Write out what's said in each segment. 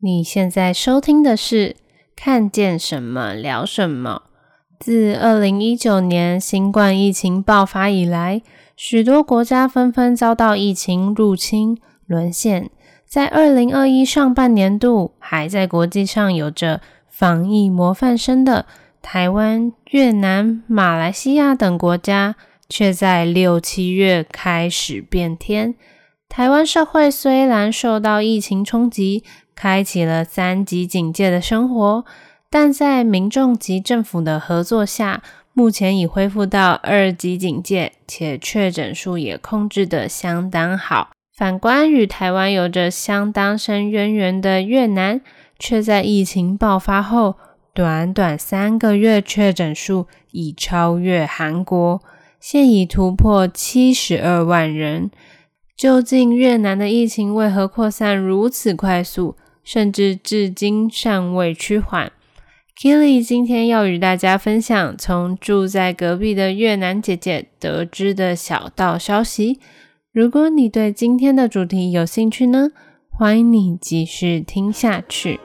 你现在收听的是《看见什么聊什么》。自二零一九年新冠疫情爆发以来，许多国家纷纷遭到疫情入侵、沦陷。在二零二一上半年度，还在国际上有着防疫模范生的台湾、越南、马来西亚等国家，却在六七月开始变天。台湾社会虽然受到疫情冲击，开启了三级警戒的生活，但在民众及政府的合作下，目前已恢复到二级警戒，且确诊数也控制得相当好。反观与台湾有着相当深渊源的越南，却在疫情爆发后，短短三个月确诊数已超越韩国，现已突破七十二万人。究竟越南的疫情为何扩散如此快速？甚至至今尚未趋缓。Kelly 今天要与大家分享从住在隔壁的越南姐姐得知的小道消息。如果你对今天的主题有兴趣呢，欢迎你继续听下去。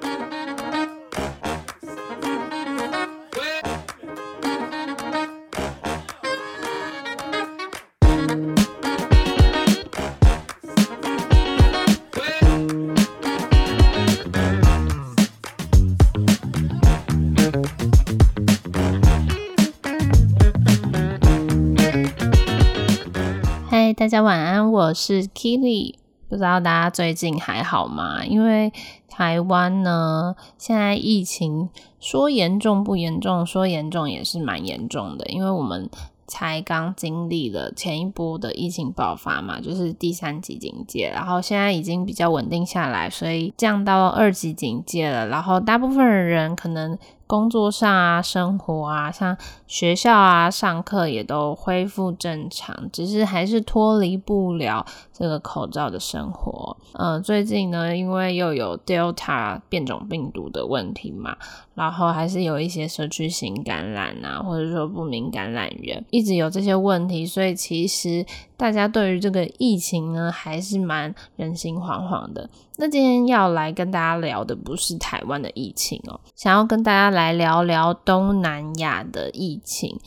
大家晚安，我是 Kili，。不知道大家最近还好吗？因为台湾呢，现在疫情说严重不严重，说严重也是蛮严重的，因为我们才刚经历了前一波的疫情爆发嘛，就是第三级警戒，然后现在已经比较稳定下来，所以降到二级警戒了。然后大部分的人可能。工作上啊，生活啊，像学校啊，上课也都恢复正常，只是还是脱离不了这个口罩的生活。嗯、最近呢，因为又有 Delta 变种病毒的问题嘛，然后还是有一些社区型感染啊，或者说不明感染源，一直有这些问题，所以其实大家对于这个疫情呢，还是蛮人心惶惶的。那今天要来跟大家聊的不是台湾的疫情哦，想要跟大家来来聊聊东南亚的疫情。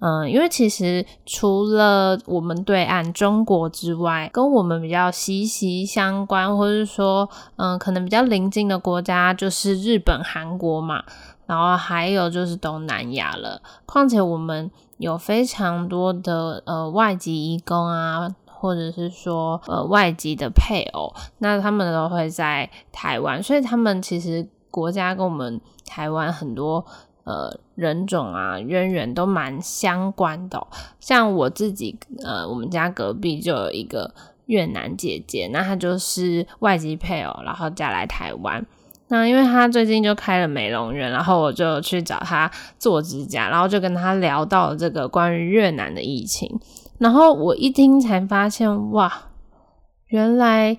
嗯，因为其实除了我们对岸中国之外，跟我们比较息息相关，或者说嗯，可能比较邻近的国家就是日本、韩国嘛，然后还有就是东南亚了。况且我们有非常多的呃外籍移工啊。或者是说，呃，外籍的配偶，那他们都会在台湾，所以他们其实国家跟我们台湾很多呃人种啊渊源都蛮相关的。像我自己，呃，我们家隔壁就有一个越南姐姐，那她就是外籍配偶，然后嫁来台湾。那因为她最近就开了美容院，然后我就去找她做指甲，然后就跟她聊到了这个关于越南的疫情。然后我一听才发现，哇，原来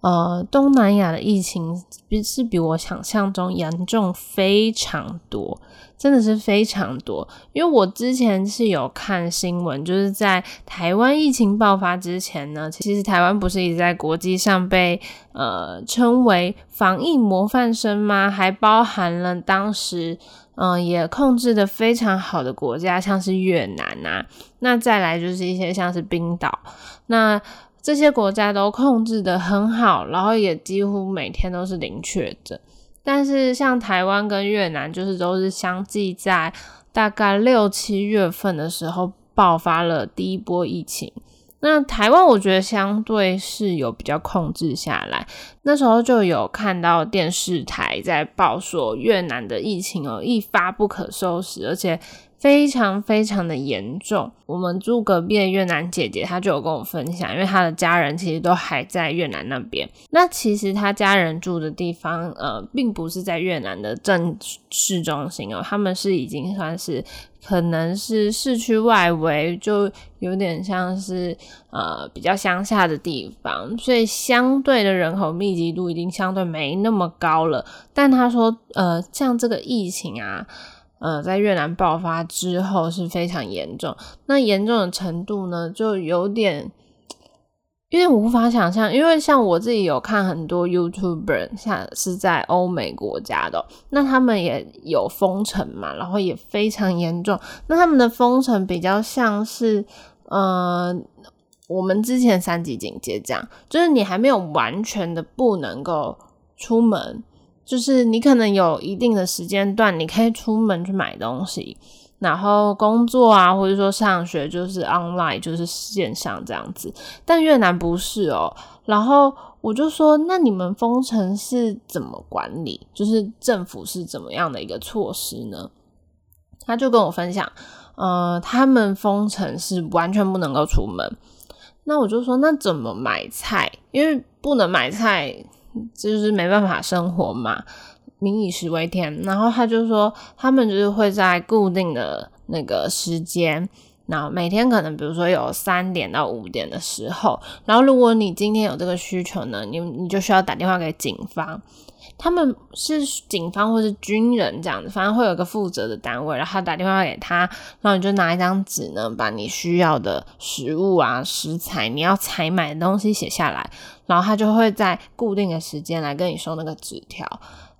呃东南亚的疫情是比我想象中严重非常多，真的是非常多。因为我之前是有看新闻，就是在台湾疫情爆发之前呢，其实台湾不是一直在国际上被呃称为防疫模范生吗？还包含了当时。嗯，也控制得非常好的国家，像是越南啊，那再来就是一些像是冰岛，那这些国家都控制得很好，然后也几乎每天都是零确诊。但是像台湾跟越南，就是都是相继在大概六七月份的时候爆发了第一波疫情。那台湾我觉得相对是有比较控制下来，那时候就有看到电视台在报说越南的疫情哦，一发不可收拾，而且非常非常的严重。我们住隔壁的越南姐姐，她就有跟我分享，因为她的家人其实都还在越南那边。那其实她家人住的地方，呃，并不是在越南的正市中心哦，他们是已经算是。可能是市区外围，就有点像是呃比较乡下的地方，所以相对的人口密集度已经相对没那么高了。但她说，呃，像这个疫情啊，呃，在越南爆发之后是非常严重。那严重的程度呢，就有点因为我无法想象，因为像我自己有看很多 YouTuber，像是在欧美国家的，那他们也有封城嘛，然后也非常严重。那他们的封城比较像是，呃，我们之前三级警戒这样，就是你还没有完全的不能够出门，就是你可能有一定的时间段，你可以出门去买东西。然后工作啊，或者说上学，就是 online，就是线上这样子。但越南不是哦。然后我就说，那你们封城是怎么管理？就是政府是怎么样的一个措施呢？他就跟我分享，呃，他们封城是完全不能够出门。那我就说，那怎么买菜？因为不能买菜，就是没办法生活嘛。民以食为天，然后他就说，他们就是会在固定的那个时间，然后每天可能比如说有三点到五点的时候，然后如果你今天有这个需求呢，你你就需要打电话给警方，他们是警方或是军人这样子，反正会有一个负责的单位，然后打电话给他，然后你就拿一张纸呢，把你需要的食物啊、食材，你要采买的东西写下来，然后他就会在固定的时间来跟你收那个纸条。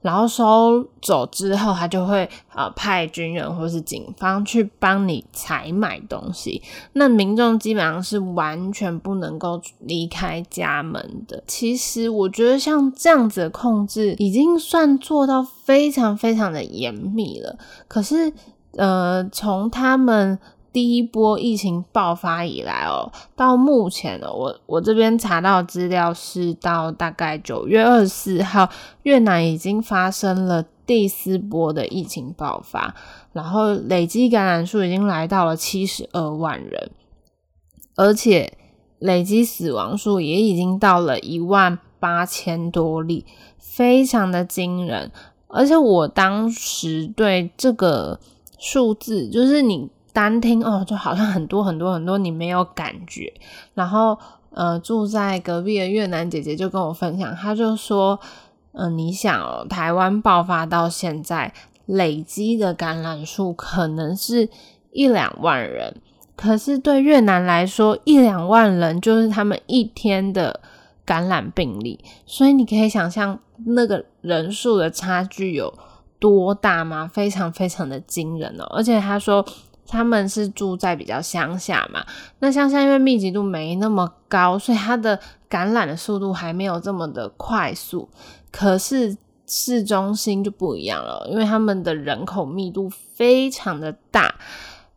然后收走之后，他就会呃派军人或是警方去帮你采买东西。那民众基本上是完全不能够离开家门的。其实我觉得像这样子的控制已经算做到非常非常的严密了。可是呃，从他们。第一波疫情爆发以来哦，到目前哦，我我这边查到资料是到大概九月二十四号，越南已经发生了第四波的疫情爆发，然后累计感染数已经来到了七十二万人，而且累计死亡数也已经到了一万八千多例，非常的惊人。而且我当时对这个数字，就是你。单听哦，就好像很多很多很多，你没有感觉。然后，呃，住在隔壁的越南姐姐就跟我分享，她就说，嗯、你想哦，台湾爆发到现在累积的感染数可能是一两万人，可是对越南来说，一两万人就是他们一天的感染病例，所以你可以想象那个人数的差距有多大吗？非常非常的惊人哦，而且她说。他们是住在比较乡下嘛，那乡下因为密集度没那么高，所以它的感染的速度还没有这么的快速。可是市中心就不一样了，因为他们的人口密度非常的大。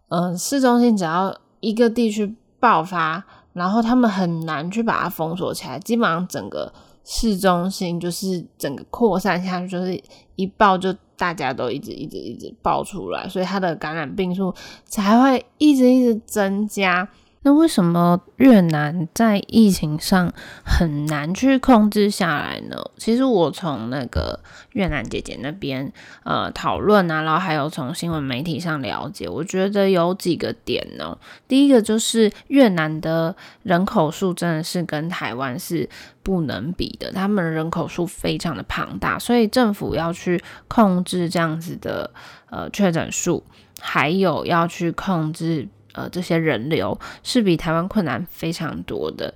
嗯、市中心只要一个地区爆发，然后他们很难去把它封锁起来，基本上整个市中心就是整个扩散下去，就是一爆就。大家都一直一直一直爆出来，所以它的感染病数才会一直一直增加。那为什么越南在疫情上很难去控制下来呢？其实我从那个越南姐姐那边呃讨论啊，然后还有从新闻媒体上了解，我觉得有几个点呢。第一个就是越南的人口数真的是跟台湾是不能比的，他们人口数非常的庞大，所以政府要去控制这样子的呃确诊数，还有要去控制。呃，这些人流是比台湾困难非常多的。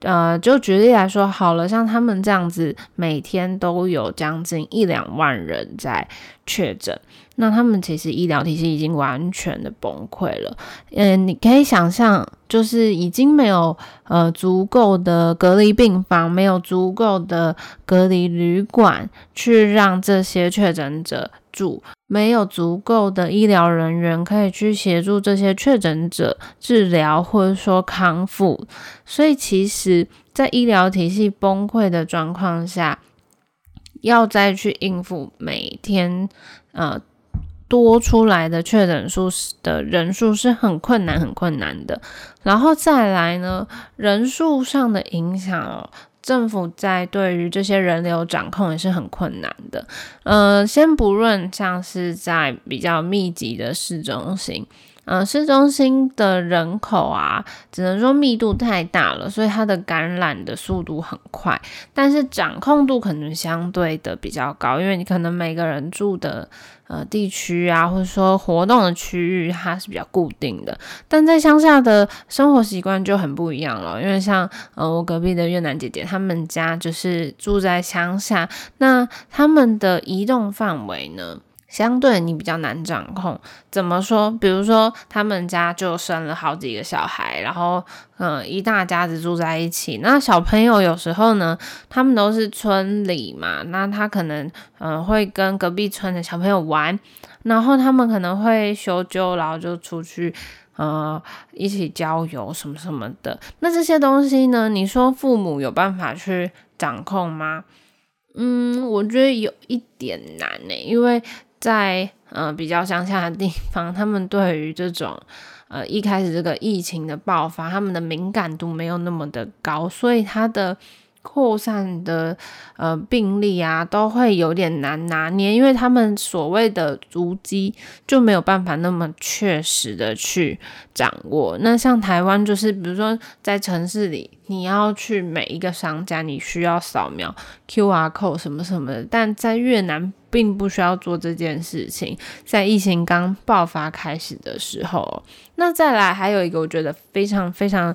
呃，就举例来说好了，像他们这样子，每天都有将近一两万人在确诊，那他们其实医疗体系已经完全的崩溃了。嗯、你可以想象，就是已经没有呃足够的隔离病房，没有足够的隔离旅馆，去让这些确诊者住。没有足够的医疗人员可以去协助这些确诊者治疗或者说康复，所以其实，在医疗体系崩溃的状况下，要再去应付每天呃多出来的确诊数的人数是很困难、很困难的。然后再来呢，人数上的影响哦。政府在对于这些人流掌控也是很困难的。嗯，先不论像是在比较密集的市中心，呃，市中心的人口啊，只能说密度太大了，所以它的感染的速度很快，但是掌控度可能相对的比较高，因为你可能每个人住的呃地区啊，或者说活动的区域，它是比较固定的。但在乡下的生活习惯就很不一样了，因为像呃我隔壁的越南姐姐，他们家就是住在乡下，那他们的移动范围呢，相对你比较难掌控，怎么说？比如说他们家就生了好几个小孩，然后嗯、一大家子住在一起。那小朋友有时候呢，他们都是村里嘛，那他可能嗯、会跟隔壁村的小朋友玩，然后他们可能会修旧，然后就出去呃一起郊游什么什么的。那这些东西呢，你说父母有办法去掌控吗？嗯，我觉得有一点难呢，因为。在呃比较乡下的地方，他们对于这种呃一开始这个疫情的爆发，他们的敏感度没有那么的高，所以它的扩散的呃病例啊都会有点难拿捏，因为他们所谓的足迹就没有办法那么确实的去掌握。那像台湾就是，比如说在城市里，你要去每一个商家，你需要扫描 QR code 什么什么的，但在越南。并不需要做这件事情，在疫情刚爆发开始的时候，那再来还有一个我觉得非常非常。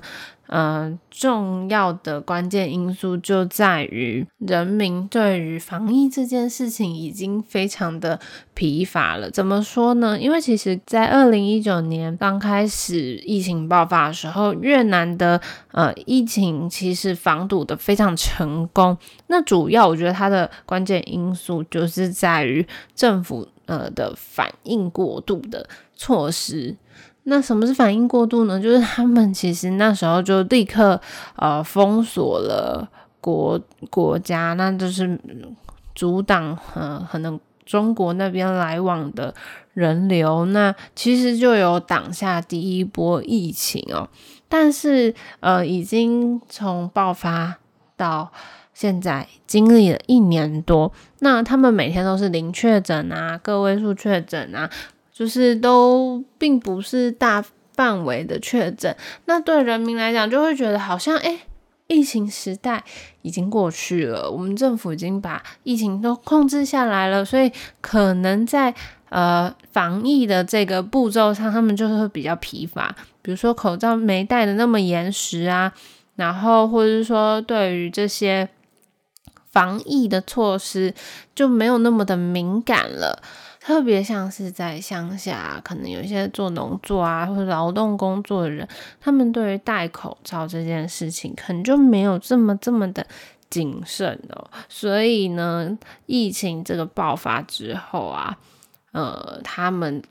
嗯、呃，重要的关键因素就在于人民对于防疫这件事情已经非常的疲乏了。怎么说呢？因为其实，在二零一九年刚开始疫情爆发的时候，越南的呃疫情其实防堵的非常成功。那主要我觉得它的关键因素就是在于政府呃的反应过度的措施。那什么是反应过度呢？就是他们其实那时候就立刻呃封锁了国国家，那就是阻挡呃可能中国那边来往的人流，那其实就有挡下第一波疫情哦。但是呃已经从爆发到现在经历了一年多，那他们每天都是零确诊啊，个位数确诊啊。就是都并不是大范围的确诊，那对人民来讲就会觉得好像诶、疫情时代已经过去了，我们政府已经把疫情都控制下来了，所以可能在呃防疫的这个步骤上，他们就是会比较疲乏，比如说口罩没戴的那么严实啊，然后或者是说对于这些防疫的措施就没有那么的敏感了。特别像是在乡下，可能有一些做农作啊或者劳动工作的人，他们对于戴口罩这件事情，可能就没有这么这么的谨慎哦。所以呢，疫情这个爆发之后啊，呃，他们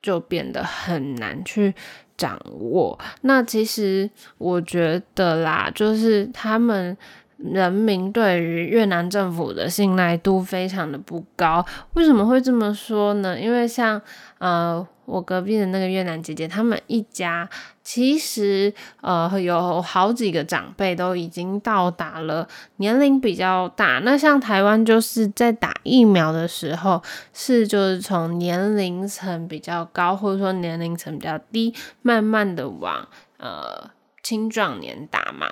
就变得很难去掌握。那其实我觉得啦，就是他们。人民对于越南政府的信赖度非常的不高，为什么会这么说呢？因为像呃我隔壁的那个越南姐姐，他们一家其实呃有好几个长辈都已经到达了年龄比较大。那像台湾就是在打疫苗的时候，是就是从年龄层比较高，或者说年龄层比较低，慢慢的往呃青壮年打嘛。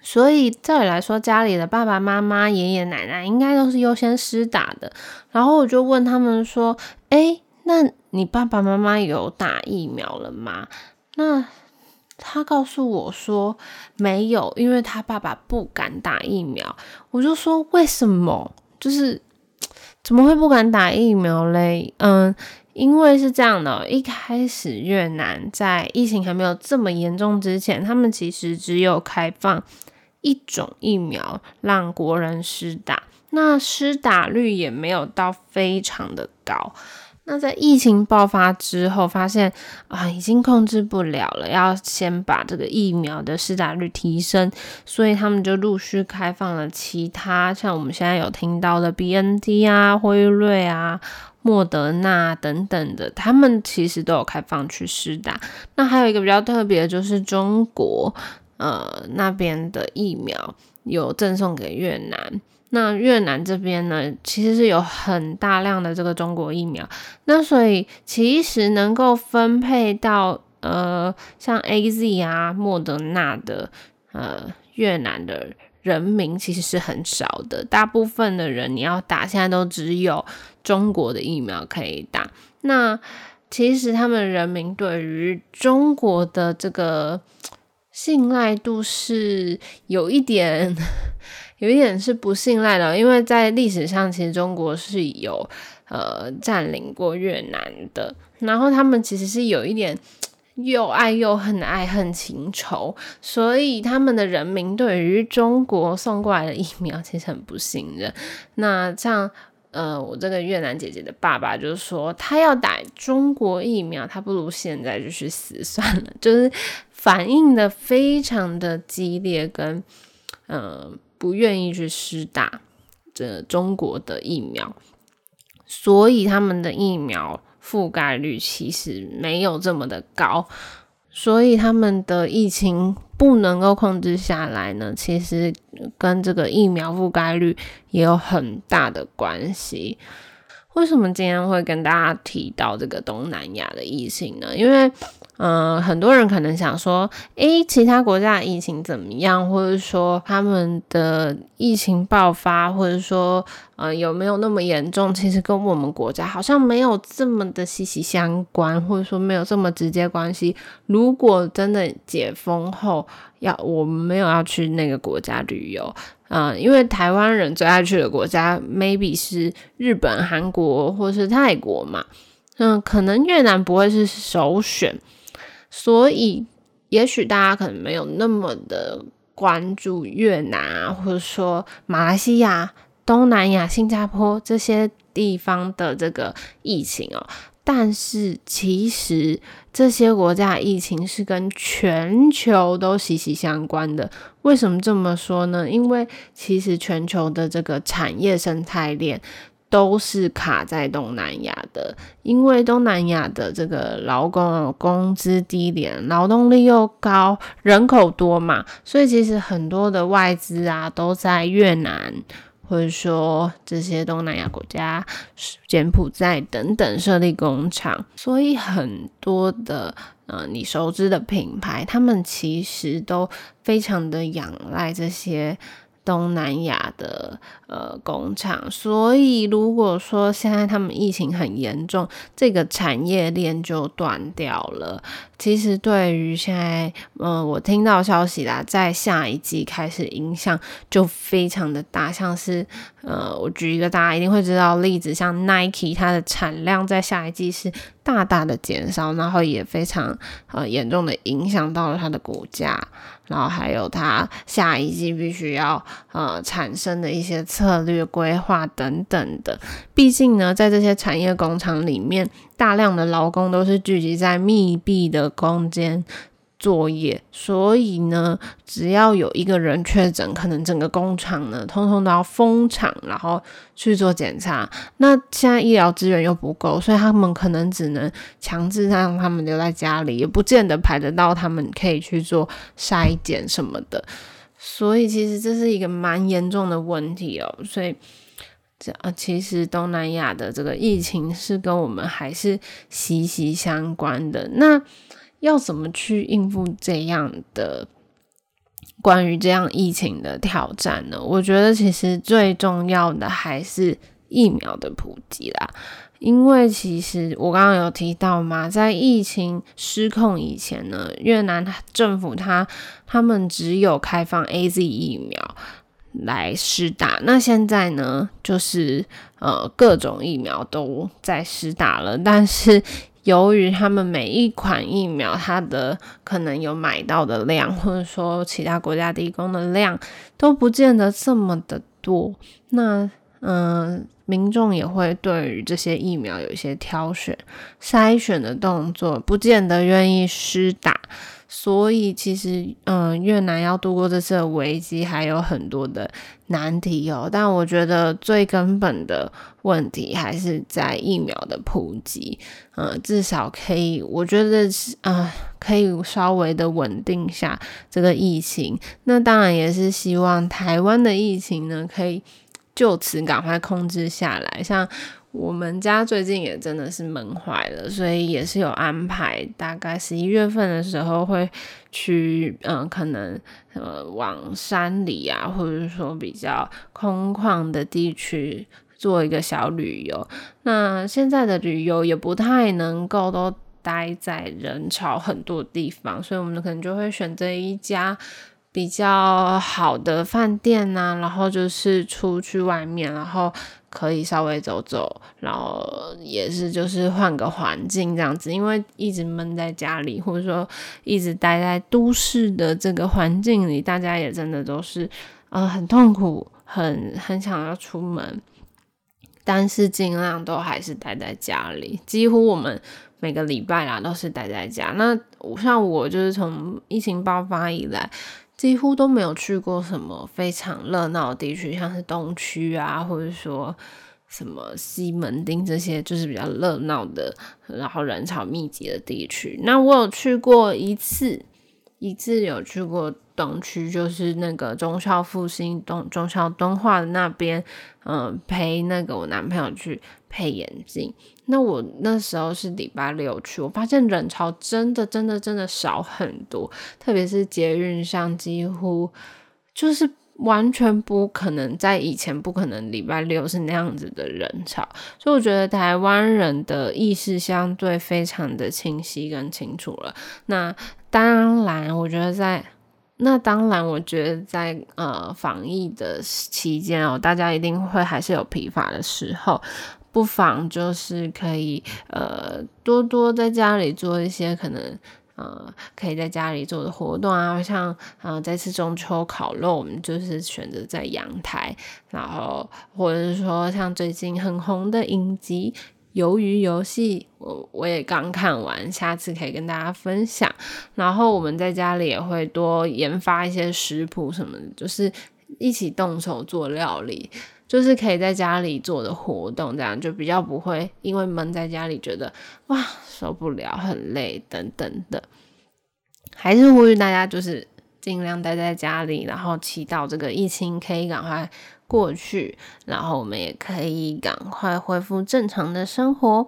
所以照理来说，家里的爸爸妈妈、爷爷奶奶应该都是优先施打的。然后我就问他们说：“诶，那你爸爸妈妈有打疫苗了吗？”那他告诉我说没有，因为他爸爸不敢打疫苗。我就说为什么？就是 怎么会不敢打疫苗嘞？嗯。因为是这样的，一开始越南在疫情还没有这么严重之前，他们其实只有开放一种疫苗让国人施打，那施打率也没有到非常的高。那在疫情爆发之后，发现啊已经控制不了了，要先把这个疫苗的施打率提升，所以他们就陆续开放了其他，像我们现在有听到的 BNT 啊、辉瑞啊。莫德纳等等的，他们其实都有开放去施打。那还有一个比较特别的，就是中国呃那边的疫苗，有赠送给越南。那越南这边呢，其实是有很大量的这个中国疫苗，那所以其实能够分配到呃像 AZ 啊、莫德纳的呃越南的人民其实是很少的，大部分的人你要打，现在都只有中国的疫苗可以打。那其实他们人民对于中国的这个信赖度是有一点。有一点是不信赖的，因为在历史上，其实中国是有呃占领过越南的，然后他们其实是有一点又爱又恨的爱恨情仇，所以他们的人民对于中国送过来的疫苗其实很不信任。那像呃我这个越南姐姐的爸爸就是说，他要打中国疫苗，他不如现在就去死算了，就是反应的非常的激烈跟嗯。不愿意去施打这中国的疫苗，所以他们的疫苗覆盖率其实没有这么的高，所以他们的疫情不能够控制下来呢，其实跟这个疫苗覆盖率也有很大的关系。为什么今天会跟大家提到这个东南亚的疫情呢？因为嗯、很多人可能想说，诶，其他国家的疫情怎么样？或者说他们的疫情爆发，或者说呃有没有那么严重？其实跟我们国家好像没有这么的息息相关，或者说没有这么直接关系。如果真的解封后要我们没有要去那个国家旅游，嗯、因为台湾人最爱去的国家 maybe 是日本、韩国或是泰国嘛，嗯，可能越南不会是首选。所以，也许大家可能没有那么的关注越南啊，或者说马来西亚、东南亚、新加坡这些地方的这个疫情哦。但是，其实这些国家疫情是跟全球都息息相关的。为什么这么说呢？因为其实全球的这个产业生态链。都是卡在东南亚的，因为东南亚的这个劳工工资低廉，劳动力又高，人口多嘛，所以其实很多的外资啊都在越南，或者说这些东南亚国家，柬埔寨等等设立工厂，所以很多的呃你熟知的品牌，他们其实都非常的仰赖这些。东南亚的呃工厂，所以如果说现在他们疫情很严重，这个产业链就断掉了。其实对于现在，呃，我听到消息啦，在下一季开始影响就非常的大，像是呃，我举一个大家一定会知道例子，像 Nike 它的产量在下一季是大大的减少，然后也非常呃严重的影响到了它的股价，然后还有他下一季必须要呃产生的一些策略规划等等的。毕竟呢，在这些产业工厂里面。大量的劳工都是聚集在密闭的空间作业，所以呢，只要有一个人确诊，可能整个工厂呢，通通都要封厂，然后去做检查。那现在医疗资源又不够，所以他们可能只能强制让他们留在家里，也不见得排得到他们可以去做筛检什么的。所以其实这是一个蛮严重的问题哦，所以这。啊，其实东南亚的这个疫情是跟我们还是息息相关的。那要怎么去应付这样的关于这样疫情的挑战呢？我觉得其实最重要的还是疫苗的普及啦。因为其实我刚刚有提到嘛，在疫情失控以前呢，越南政府他他们只有开放 AZ 疫苗。来施打，那现在呢，就是呃各种疫苗都在施打了，但是由于他们每一款疫苗它的可能有买到的量，或者说其他国家提供的量都不见得这么的多，那嗯、民众也会对于这些疫苗有一些挑选、筛选的动作，不见得愿意施打。所以其实，嗯，越南要度过这次的危机还有很多的难题哦。但我觉得最根本的问题还是在疫苗的普及，嗯，至少可以，我觉得是啊，可以稍微的稳定下这个疫情。那当然也是希望台湾的疫情呢，可以就此赶快控制下来。像我们家最近也真的是闷坏了，所以也是有安排，大概十一月份的时候会去，嗯，可能呃往山里啊，或者说比较空旷的地区做一个小旅游。那现在的旅游也不太能够都待在人潮很多地方，所以我们可能就会选择一家比较好的饭店啊，然后就是出去外面，然后。可以稍微走走，然后也是就是换个环境这样子，因为一直闷在家里，或者说一直待在都市的这个环境里，大家也真的都是呃很痛苦，很很想要出门，但是尽量都还是待在家里。几乎我们每个礼拜啦都是待在家。那像我就是从疫情爆发以来。几乎都没有去过什么非常热闹的地区，像是东区啊，或者说什么西门町这些，就是比较热闹的，然后人潮密集的地区。那我有去过一次，一次有去过东区，就是那个忠孝复兴东忠孝敦化的那边，嗯，陪那个我男朋友去配眼镜。那我那时候是礼拜六去，我发现人潮真的真的真的少很多，特别是捷运上，几乎就是完全不可能，在以前不可能礼拜六是那样子的人潮，所以我觉得台湾人的意识相对非常的清晰跟清楚了。那当然，我觉得在那当然，我觉得在呃防疫的期间哦，大家一定会还是有疲乏的时候。不妨就是可以呃多多在家里做一些可能呃可以在家里做的活动啊，像呃这次中秋烤肉，我们就是选择在阳台，然后或者是说像最近很红的影集《鱿鱼游戏》，我我也刚看完，下次可以跟大家分享。然后我们在家里也会多研发一些食谱什么的，就是一起动手做料理。就是可以在家里做的活动，这样就比较不会因为闷在家里觉得哇受不了、很累等等的。还是呼吁大家就是尽量待在家里，然后祈祷这个疫情可以赶快过去，然后我们也可以赶快恢复正常的生活。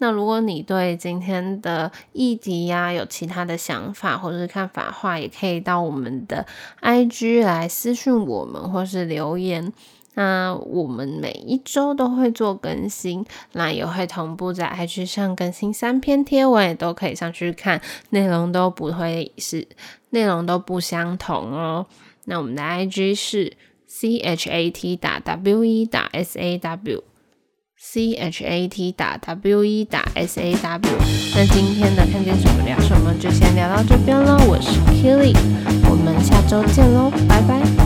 那如果你对今天的议题呀、有其他的想法或者是看法的话，也可以到我们的 IG 来私讯我们或是留言。那我们每一周都会做更新，那也会同步在 IG 上更新三篇贴文，也都可以上去看，内容都不会是内容都不相同哦。那我们的 IG 是 C H A T 打 W E 打 S A W，C H A T 打 W E 打 S A W。那今天的看见什么聊什么就先聊到这边喽，我是 Kelly，我们下周见喽，拜拜。